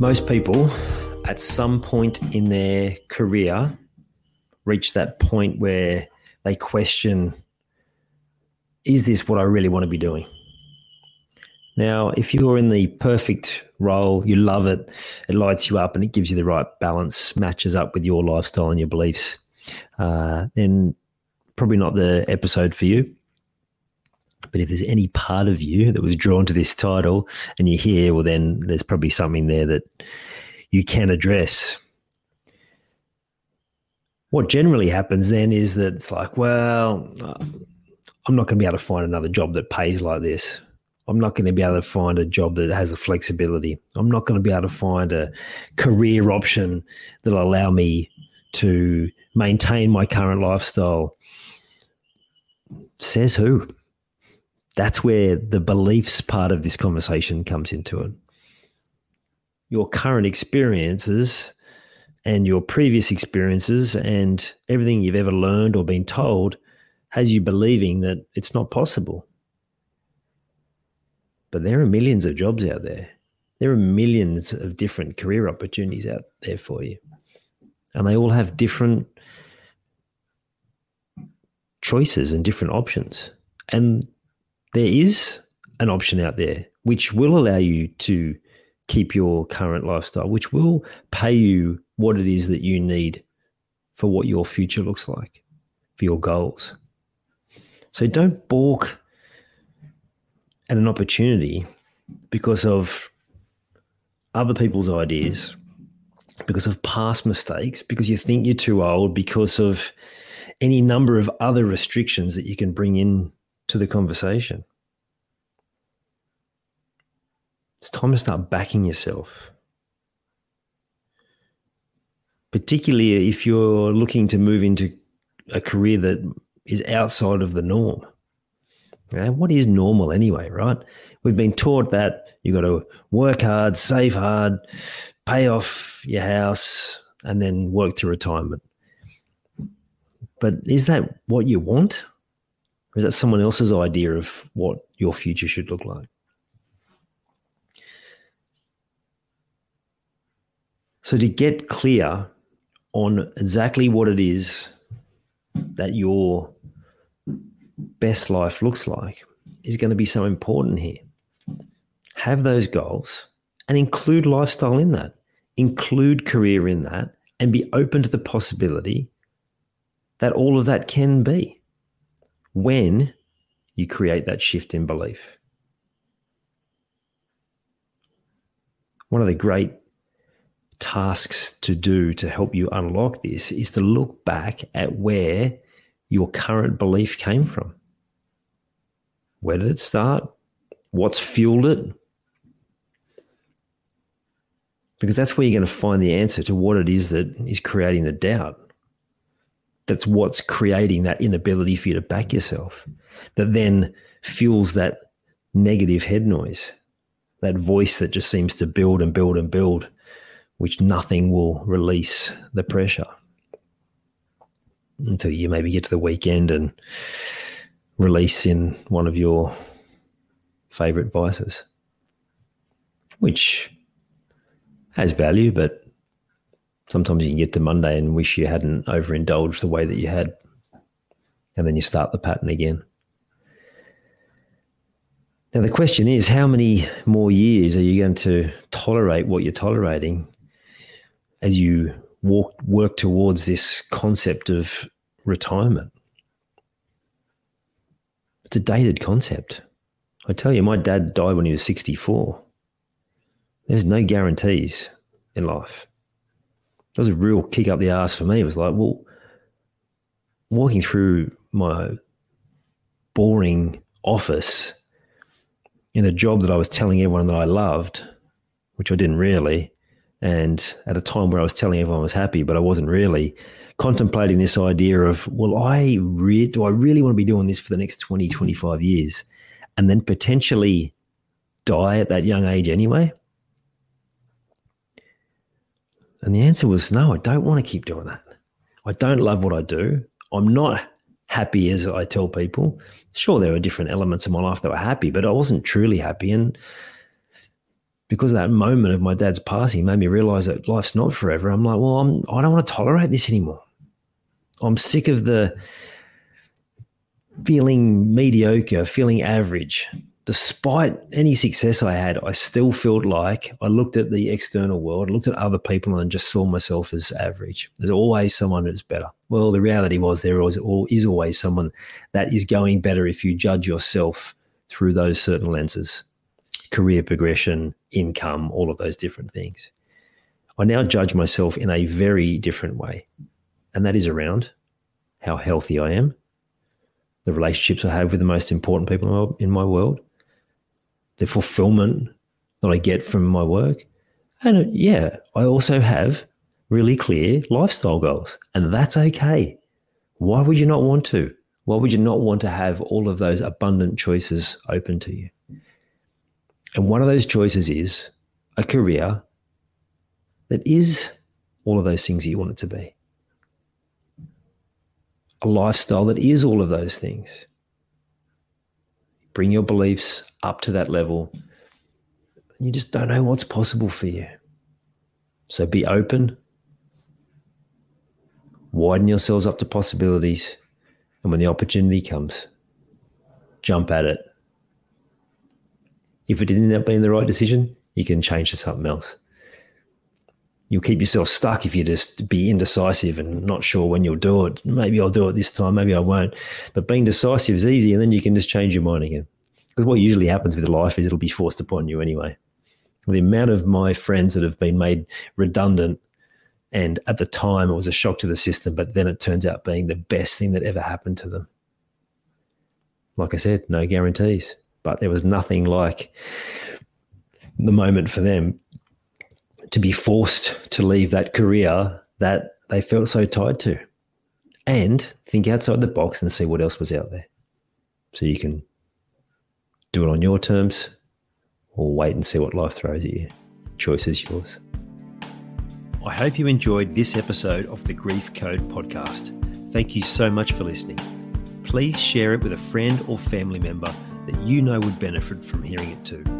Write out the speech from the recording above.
Most people at some point in their career reach that point where they question is this what I really want to be doing? Now, if you're in the perfect role, you love it, it lights you up and it gives you the right balance, matches up with your lifestyle and your beliefs, uh, then probably not the episode for you. But if there's any part of you that was drawn to this title and you're here, well, then there's probably something there that you can address. What generally happens then is that it's like, well, I'm not going to be able to find another job that pays like this. I'm not going to be able to find a job that has the flexibility. I'm not going to be able to find a career option that'll allow me to maintain my current lifestyle. Says who? That's where the beliefs part of this conversation comes into it. Your current experiences and your previous experiences and everything you've ever learned or been told has you believing that it's not possible. But there are millions of jobs out there. There are millions of different career opportunities out there for you. And they all have different choices and different options. And there is an option out there which will allow you to keep your current lifestyle, which will pay you what it is that you need for what your future looks like, for your goals. So don't balk at an opportunity because of other people's ideas, because of past mistakes, because you think you're too old, because of any number of other restrictions that you can bring in to the conversation. It's time to start backing yourself. Particularly if you're looking to move into a career that is outside of the norm. what is normal anyway, right? We've been taught that you've got to work hard, save hard, pay off your house, and then work to retirement. But is that what you want? Or is that someone else's idea of what your future should look like? So, to get clear on exactly what it is that your best life looks like is going to be so important here. Have those goals and include lifestyle in that, include career in that, and be open to the possibility that all of that can be when you create that shift in belief. One of the great tasks to do to help you unlock this is to look back at where your current belief came from. Where did it start? What's fueled it? Because that's where you're going to find the answer to what it is that is creating the doubt that's what's creating that inability for you to back yourself that then fuels that negative head noise that voice that just seems to build and build and build which nothing will release the pressure until you maybe get to the weekend and release in one of your favorite vices which has value but sometimes you can get to Monday and wish you hadn't overindulged the way that you had. And then you start the pattern again. Now, the question is how many more years are you going to tolerate what you're tolerating as you walk work towards this concept of retirement. It's a dated concept. I tell you, my dad died when he was 64. There's no guarantees in life. That was a real kick up the ass for me. It was like, well, walking through my boring office in a job that I was telling everyone that I loved, which I didn't really, and at a time where I was telling everyone I was happy, but I wasn't really, contemplating this idea of, well, I re- do I really want to be doing this for the next 20, 25 years and then potentially die at that young age anyway? And the answer was no, I don't want to keep doing that. I don't love what I do. I'm not happy as I tell people. Sure, there were different elements of my life that were happy, but I wasn't truly happy. And because of that moment of my dad's passing made me realize that life's not forever. I'm like, well, I'm, I don't want to tolerate this anymore. I'm sick of the feeling mediocre, feeling average. Despite any success I had, I still felt like I looked at the external world, looked at other people, and just saw myself as average. There's always someone who's better. Well, the reality was there was, or is always someone that is going better if you judge yourself through those certain lenses career progression, income, all of those different things. I now judge myself in a very different way and that is around how healthy I am, the relationships I have with the most important people in my world, the fulfillment that I get from my work. And uh, yeah, I also have really clear lifestyle goals, and that's okay. Why would you not want to? Why would you not want to have all of those abundant choices open to you? And one of those choices is a career that is all of those things that you want it to be a lifestyle that is all of those things. Bring your beliefs up to that level. You just don't know what's possible for you. So be open, widen yourselves up to possibilities, and when the opportunity comes, jump at it. If it didn't end up being the right decision, you can change to something else you'll keep yourself stuck if you just be indecisive and not sure when you'll do it. Maybe I'll do it this time, maybe I won't. But being decisive is easy, and then you can just change your mind again. Because what usually happens with life is it'll be forced upon you anyway. The amount of my friends that have been made redundant, and at the time it was a shock to the system, but then it turns out being the best thing that ever happened to them. Like I said, no guarantees, but there was nothing like the moment for them to be forced to leave that career that they felt so tied to and think outside the box and see what else was out there. So you can do it on your terms or wait and see what life throws at you. Choice is yours. I hope you enjoyed this episode of the Grief Code podcast. Thank you so much for listening. Please share it with a friend or family member that you know would benefit from hearing it too.